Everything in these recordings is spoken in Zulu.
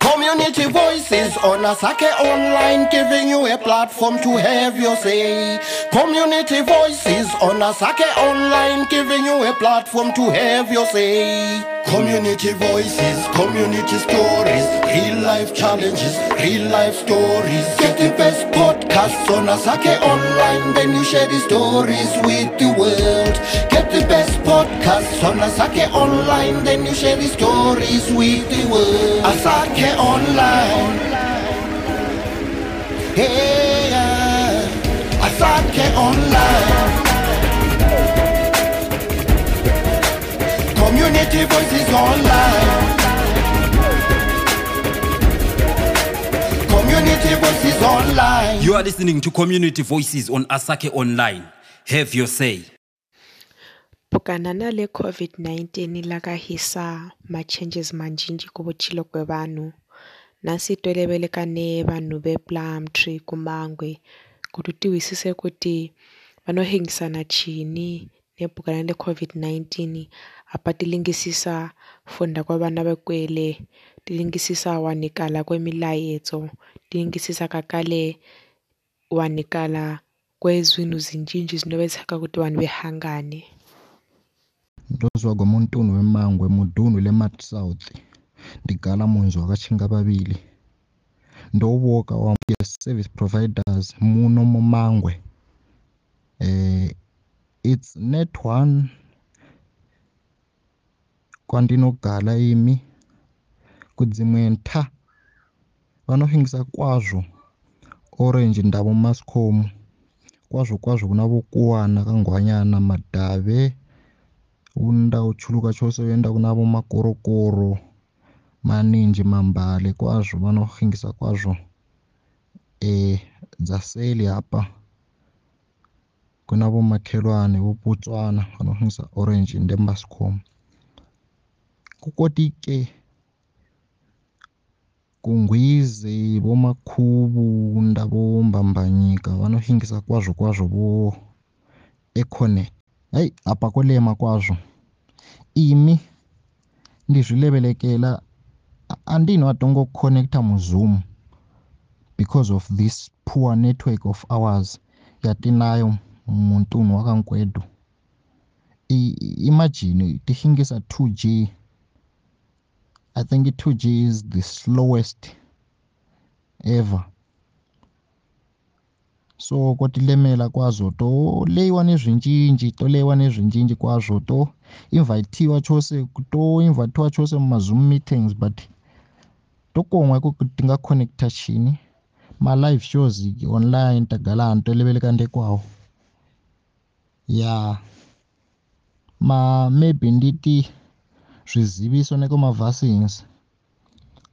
Community voices on Asake Online, giving you a platform to have your say. Community voices on Asake Online, giving you a platform to have your say. Community voices, community stories, real life challenges, real life stories. Get the best podcasts on Asake Online, then you share the stories with the world. Get the best podcasts on Asake Online, then you share the stories with the world. Asake Online. Hey, yeah. Asake Online. Community voices online. Community voices online. You are listening to Community Voices on Asake Online. Have your say. Bukana na le COVID-19 la ka hisa ma-changes manjinji ku vuchilo kwe vanhu nasi tolovelekane vanhu ve Plumtree kumangwe ku ti tiwisise ku ti va no hengisana chini ne bukana le COVID-19 apa tilingisisa funda kwa vana vekwele tilingisisa wanikala kwemilayezo tilingisisa kakale wanikala kwezwinu zinjinji zinovetsaka kuti vanhu vehangane ndozwa ngomuntuni wemangwe mudunu le-mat south ndigala munzi wakachinga babili ndowoka wa service providers muno mumangwe eh it's net one. Kwandinogala imi kudzimwe nta vanohingisa kwazvo orange ndavo mascom. Kwazvo kwazvo kuna vokuwana kangwanyana madhave unda uchuluka chose uenda kunavo makorokoro. Maninji mambale kwazvo vanohingisa kwazvo. E dzaseli apa kuna vomakhelwane voputswana vanohingisa orange ndemascom kukoti-ke kungwize vomakhubu ndavombambanyika vanohingisa kwazvo kwazvo vo econet hayi apa kolema kwazvo imi ndizvilevelekela andini watongoconnecta muzoom because of this poor network of ours yatinayo. Muntunu wakankwedu imagine tihingisa 2g i think 2g is the slowest ever. So kotilemela kwazvo toleiwa nezvinjinji toleiwa nezvinjinji kwazvo toinvhayitiwa chose toinvhayitiwa chose mumazoom meetings but tokomwa kuti tingaconnecta chini ma-live shows online tagala hantu toleveleka ndekwawo ya. Ma maybe ndi ti swiziviso na ku ma-vaccines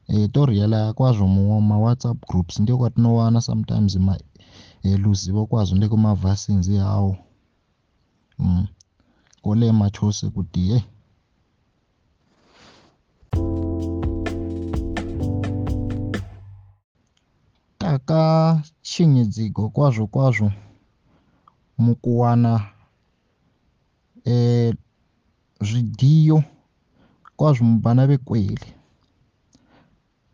eh to riyela kwazo muwa ma-whatsapp groups. Ndi kwa tinowana sometimes ma eluzivo kwazo ndi ku ma-vaccines yawo mm. Kole machosi kuti hey taka chinyidzigo kwazvo kwazvo mukuwana e, zvidhiyo kwazvo mubana vekwele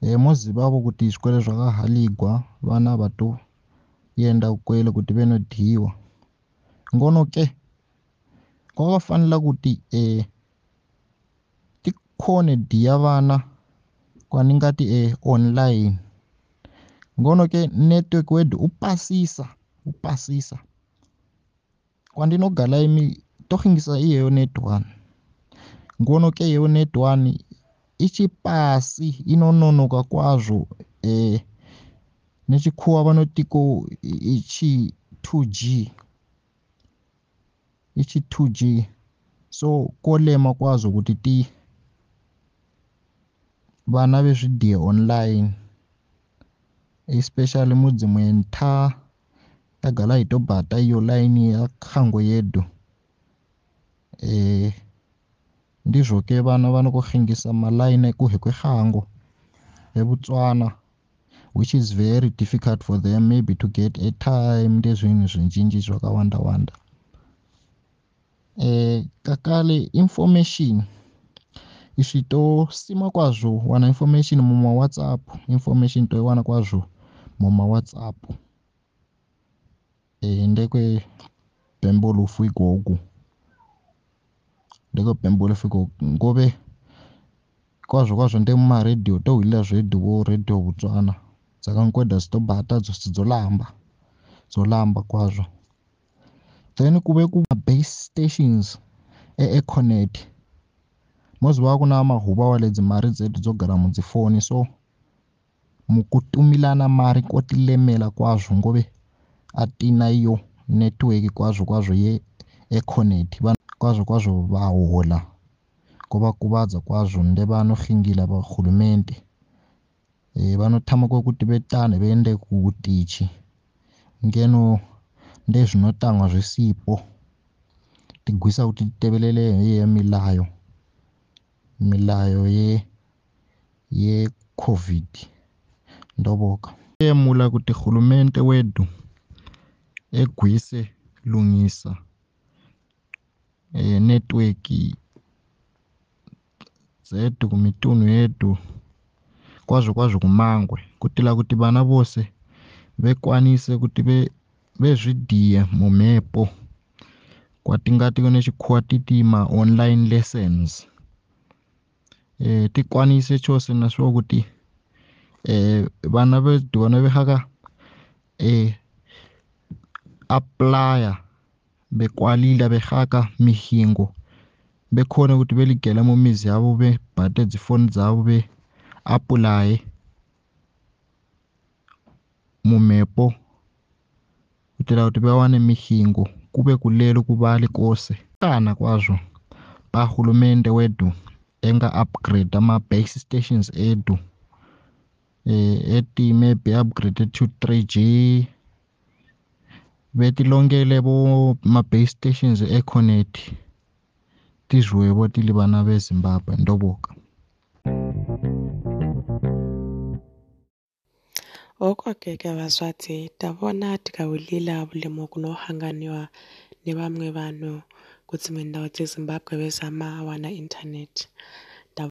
e, mozivavo kuti zvikwele zvakahaligwa vana vatoenda kukwele kuti venodhiyiwa ngono ke kwakafanira kuti e, tikhone dhiya vana kwaningati online. Ngono ke network wedu upasisa upasisa kwandinogala imi tohingisa iyeyo net one. Ngono ke iyeyo net one ichipasi inononoka kwazvo eh, nechikhuwa vanotiko ichi 2g ichi 2g so kolema kwazvo kuti ti vana vezvidhiyo online especially mudzimwe nta tagala hitobhata iyo laini yakhango yedu. ndizvo ke vana vanokurhingisa malayini hi kwihangu eBotswana which is very difficult for them maybe to get airtime lezwini swincinci swa ka wandawanda eh kakale information isito sima kwazvo wana information muma whatsapp information toiwana kwazvo muma whatsapp. Eh ndekwe bhembolufu igogo. Igogu ndekwe bhembulufu igogu ngobe kwazvo kwazvo ndemumaredhiyo tohwilira zvedu wo redhiyo botswana. Dzakangoedha dzitobata dzose dzolamba dzolamba kwazvo then kuve kuma-base stations e-econet. Moziva kuna mahuva wa le dzimari dzedu dzogara mudzifoni so mukutumilana mari kotilemela kwazvo ngove atina iyo network kwazvo kwazvo ye-econet. Kwazvo kwazvo vahola kovakuvadza kwazvo ndevanorhingila vahulumente e, vanotama kwekuti vetane vende kutichi ngeno ndezvinotangwa zvisipo tigwisa kuti titevelele yeye milayo milayo ye ye-covid. Ndoboka. Yemula kuti hulumente wedu egwise lungisa e, network dzedu kumitunhu yedu kwazvo kwazvo kumangwe. Kutila kuti vana vose vekwanise kuti ve vezvidhiye mumhepo kwatingati nechikhuwa titi ma-online lessons. E, tikwanise chose naswo kuti e, vana vedu vanovehaka e, aplya bekwalila behaka mihingo. Bekhona ukuthi beligela mumizi yabo bebhate dzifoni zabo be-apulaye mumhepo kutela kuti bewane mihingo. Kube kulelo kubali kose. Kana kwazvo bahulumende wedu enga-upgrade ama-base stations edu eh, eti maybe upgraded to 3G betilongele bo ma-base stations econet tizwiwe tili vana bezimbabwe ndoboka. Okokeke vaswati tavona tikawulila vulimo kunohanganiwa ni vamwe vanhu kutsimwe ndhawu dzezimbabwe vezama wana internet.